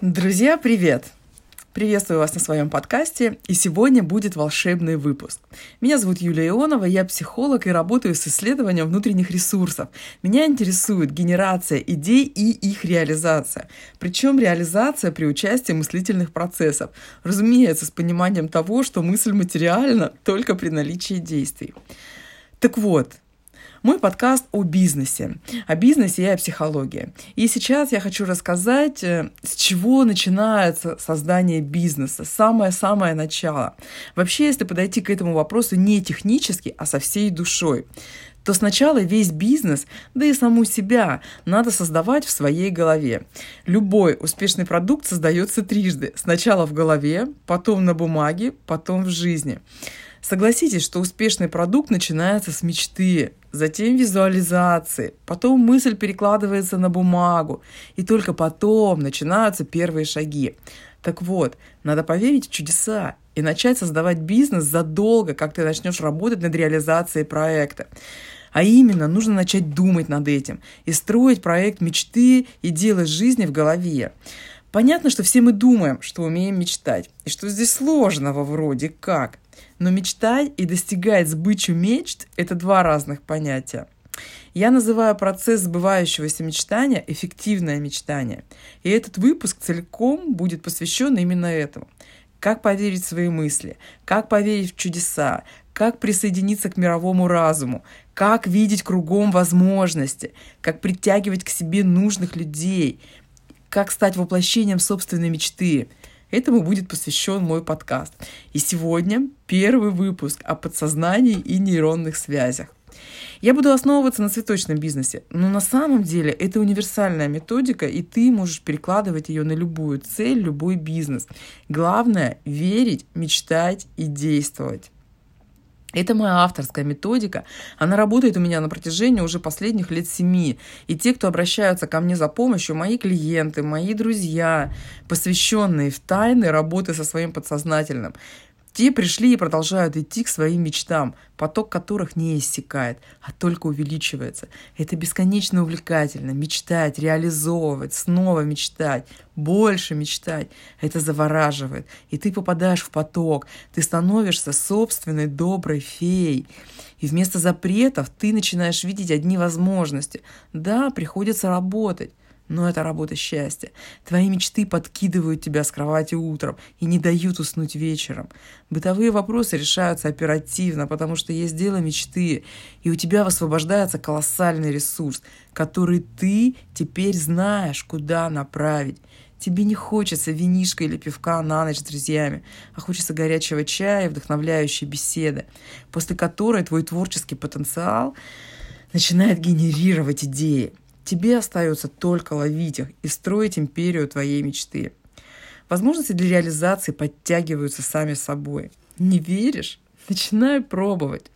Друзья, привет! Приветствую вас на своем подкасте, и сегодня будет волшебный выпуск. Меня зовут Юлия Ионова, я психолог и работаю с исследованием внутренних ресурсов. Меня интересует генерация идей и их реализация. Причем реализация при участии мыслительных процессов. Разумеется, с пониманием того, что мысль материальна только при наличии действий. Так вот, мой подкаст о бизнесе, о бизнесе и о психологии. И сейчас я хочу рассказать, э, с чего начинается создание бизнеса, самое-самое начало. Вообще, если подойти к этому вопросу не технически, а со всей душой, то сначала весь бизнес, да и саму себя надо создавать в своей голове. Любой успешный продукт создается трижды. Сначала в голове, потом на бумаге, потом в жизни. Согласитесь, что успешный продукт начинается с мечты, затем визуализации, потом мысль перекладывается на бумагу, и только потом начинаются первые шаги. Так вот, надо поверить в чудеса и начать создавать бизнес задолго, как ты начнешь работать над реализацией проекта. А именно, нужно начать думать над этим и строить проект мечты и делать жизни в голове. Понятно, что все мы думаем, что умеем мечтать, и что здесь сложного вроде как. Но мечтать и достигать сбычу мечт – это два разных понятия. Я называю процесс сбывающегося мечтания эффективное мечтание. И этот выпуск целиком будет посвящен именно этому. Как поверить в свои мысли, как поверить в чудеса, как присоединиться к мировому разуму, как видеть кругом возможности, как притягивать к себе нужных людей, как стать воплощением собственной мечты – Этому будет посвящен мой подкаст. И сегодня первый выпуск о подсознании и нейронных связях. Я буду основываться на цветочном бизнесе, но на самом деле это универсальная методика, и ты можешь перекладывать ее на любую цель, любой бизнес. Главное – верить, мечтать и действовать. Это моя авторская методика. Она работает у меня на протяжении уже последних лет семи. И те, кто обращаются ко мне за помощью, мои клиенты, мои друзья, посвященные в тайны работы со своим подсознательным, те пришли и продолжают идти к своим мечтам, поток которых не иссякает, а только увеличивается. Это бесконечно увлекательно. Мечтать, реализовывать, снова мечтать, больше мечтать. Это завораживает. И ты попадаешь в поток. Ты становишься собственной доброй феей. И вместо запретов ты начинаешь видеть одни возможности. Да, приходится работать но это работа счастья. Твои мечты подкидывают тебя с кровати утром и не дают уснуть вечером. Бытовые вопросы решаются оперативно, потому что есть дело мечты, и у тебя высвобождается колоссальный ресурс, который ты теперь знаешь, куда направить. Тебе не хочется винишка или пивка на ночь с друзьями, а хочется горячего чая и вдохновляющей беседы, после которой твой творческий потенциал начинает генерировать идеи. Тебе остается только ловить их и строить империю твоей мечты. Возможности для реализации подтягиваются сами собой. Не веришь? Начинай пробовать.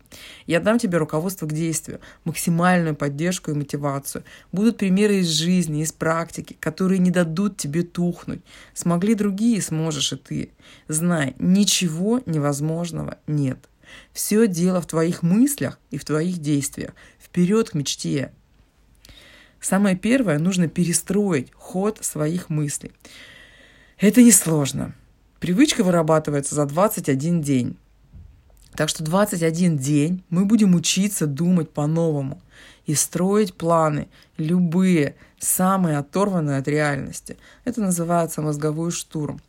Я дам тебе руководство к действию, максимальную поддержку и мотивацию. Будут примеры из жизни, из практики, которые не дадут тебе тухнуть. Смогли другие, сможешь и ты. Знай, ничего невозможного нет. Все дело в твоих мыслях и в твоих действиях. Вперед к мечте. Самое первое, нужно перестроить ход своих мыслей. Это несложно. Привычка вырабатывается за 21 день. Так что 21 день мы будем учиться думать по-новому и строить планы, любые, самые оторванные от реальности. Это называется мозговой штурм.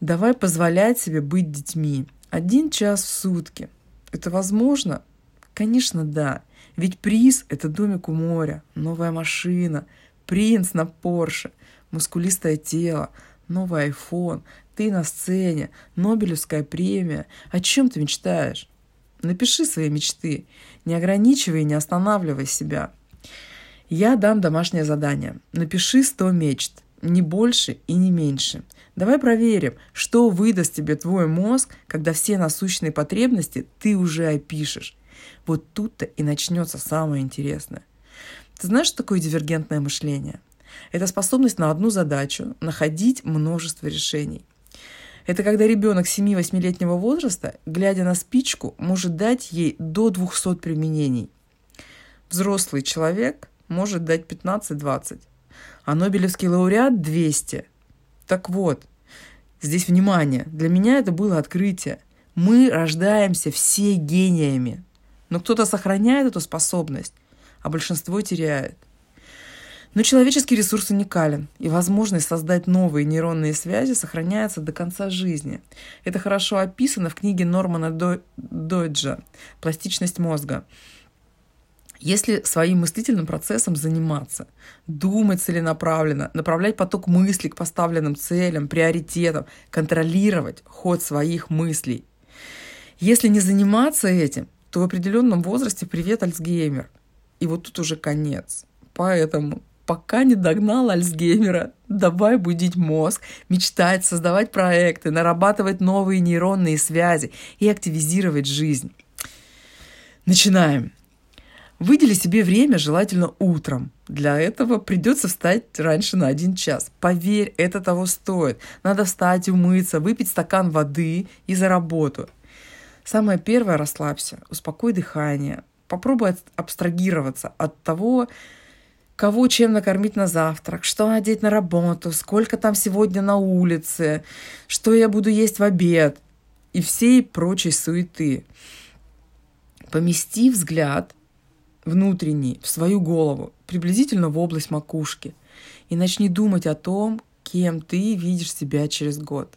Давай позволять себе быть детьми. Один час в сутки. Это возможно? Конечно, да. Ведь приз – это домик у моря, новая машина, принц на Порше, мускулистое тело, новый айфон, ты на сцене, Нобелевская премия. О чем ты мечтаешь? Напиши свои мечты. Не ограничивай и не останавливай себя. Я дам домашнее задание. Напиши 100 мечт. Не больше и не меньше. Давай проверим, что выдаст тебе твой мозг, когда все насущные потребности ты уже опишешь. Вот тут-то и начнется самое интересное. Ты знаешь, что такое дивергентное мышление? Это способность на одну задачу находить множество решений. Это когда ребенок 7-8-летнего возраста, глядя на спичку, может дать ей до 200 применений. Взрослый человек может дать 15-20, а Нобелевский лауреат – 200. Так вот, здесь внимание, для меня это было открытие. Мы рождаемся все гениями, но кто-то сохраняет эту способность, а большинство теряет. Но человеческий ресурс уникален, и возможность создать новые нейронные связи сохраняется до конца жизни. Это хорошо описано в книге Нормана Дойджа «Пластичность мозга». Если своим мыслительным процессом заниматься, думать целенаправленно, направлять поток мыслей к поставленным целям, приоритетам, контролировать ход своих мыслей. Если не заниматься этим, то в определенном возрасте привет Альцгеймер. И вот тут уже конец. Поэтому пока не догнал Альцгеймера. Давай будить мозг, мечтать, создавать проекты, нарабатывать новые нейронные связи и активизировать жизнь. Начинаем. Выдели себе время, желательно утром. Для этого придется встать раньше на один час. Поверь, это того стоит. Надо встать, умыться, выпить стакан воды и за работу. Самое первое – расслабься, успокой дыхание. Попробуй абстрагироваться от того, кого чем накормить на завтрак, что одеть на работу, сколько там сегодня на улице, что я буду есть в обед и всей прочей суеты. Помести взгляд внутренний в свою голову, приблизительно в область макушки, и начни думать о том, кем ты видишь себя через год.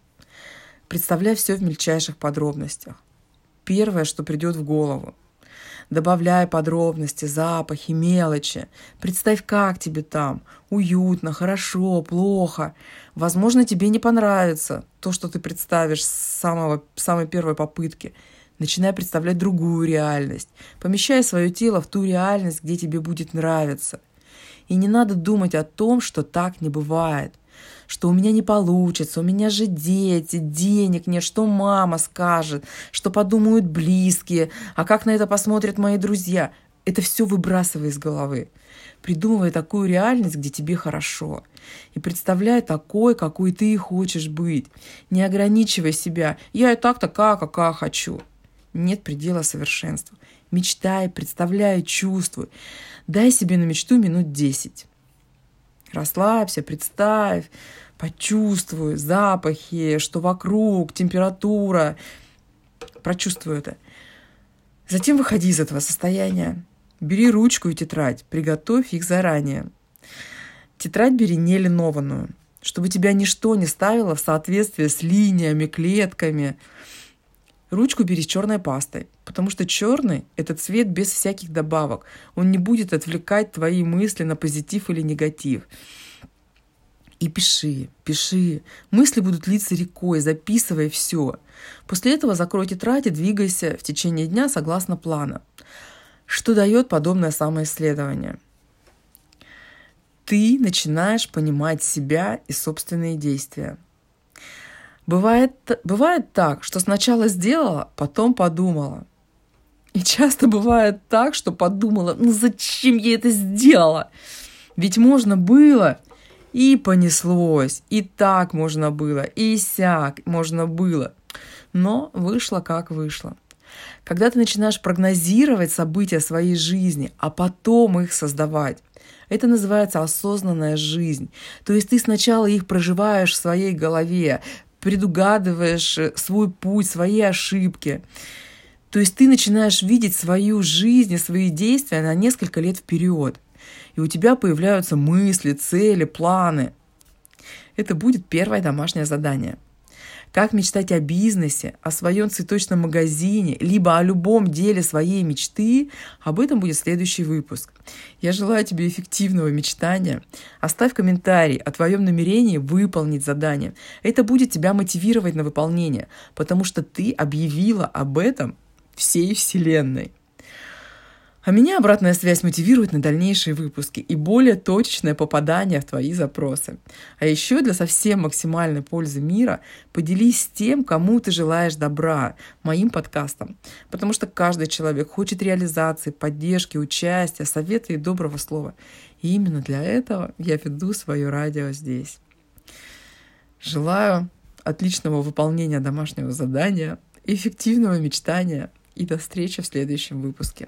Представляй все в мельчайших подробностях. Первое, что придет в голову – добавляя подробности, запахи, мелочи. Представь, как тебе там. Уютно, хорошо, плохо. Возможно, тебе не понравится то, что ты представишь с самого, самой первой попытки. Начинай представлять другую реальность. Помещай свое тело в ту реальность, где тебе будет нравиться. И не надо думать о том, что так не бывает что у меня не получится, у меня же дети, денег нет, что мама скажет, что подумают близкие, а как на это посмотрят мои друзья. Это все выбрасывай из головы. Придумывай такую реальность, где тебе хорошо. И представляй такой, какой ты хочешь быть. Не ограничивай себя. Я и так такая, какая хочу. Нет предела совершенству. Мечтай, представляй, чувствуй. Дай себе на мечту минут десять. Расслабься, представь, почувствуй запахи, что вокруг, температура. Прочувствуй это. Затем выходи из этого состояния. Бери ручку и тетрадь, приготовь их заранее. Тетрадь бери не линованную, чтобы тебя ничто не ставило в соответствие с линиями, клетками. Ручку бери черной пастой, потому что черный – это цвет без всяких добавок. Он не будет отвлекать твои мысли на позитив или негатив. И пиши, пиши. Мысли будут литься рекой, записывай все. После этого закрой тетрадь и двигайся в течение дня согласно плана. Что дает подобное самоисследование? Ты начинаешь понимать себя и собственные действия – Бывает, бывает так, что сначала сделала, потом подумала. И часто бывает так, что подумала, ну зачем я это сделала? Ведь можно было, и понеслось, и так можно было, и сяк можно было. Но вышло как вышло. Когда ты начинаешь прогнозировать события своей жизни, а потом их создавать, это называется осознанная жизнь. То есть ты сначала их проживаешь в своей голове, предугадываешь э, свой путь, свои ошибки. То есть ты начинаешь видеть свою жизнь и свои действия на несколько лет вперед. И у тебя появляются мысли, цели, планы. Это будет первое домашнее задание – как мечтать о бизнесе, о своем цветочном магазине, либо о любом деле своей мечты, об этом будет следующий выпуск. Я желаю тебе эффективного мечтания. Оставь комментарий о твоем намерении выполнить задание. Это будет тебя мотивировать на выполнение, потому что ты объявила об этом всей Вселенной. А меня обратная связь мотивирует на дальнейшие выпуски и более точечное попадание в твои запросы. А еще для совсем максимальной пользы мира поделись с тем, кому ты желаешь добра, моим подкастом. Потому что каждый человек хочет реализации, поддержки, участия, совета и доброго слова. И именно для этого я веду свое радио здесь. Желаю отличного выполнения домашнего задания, эффективного мечтания и до встречи в следующем выпуске.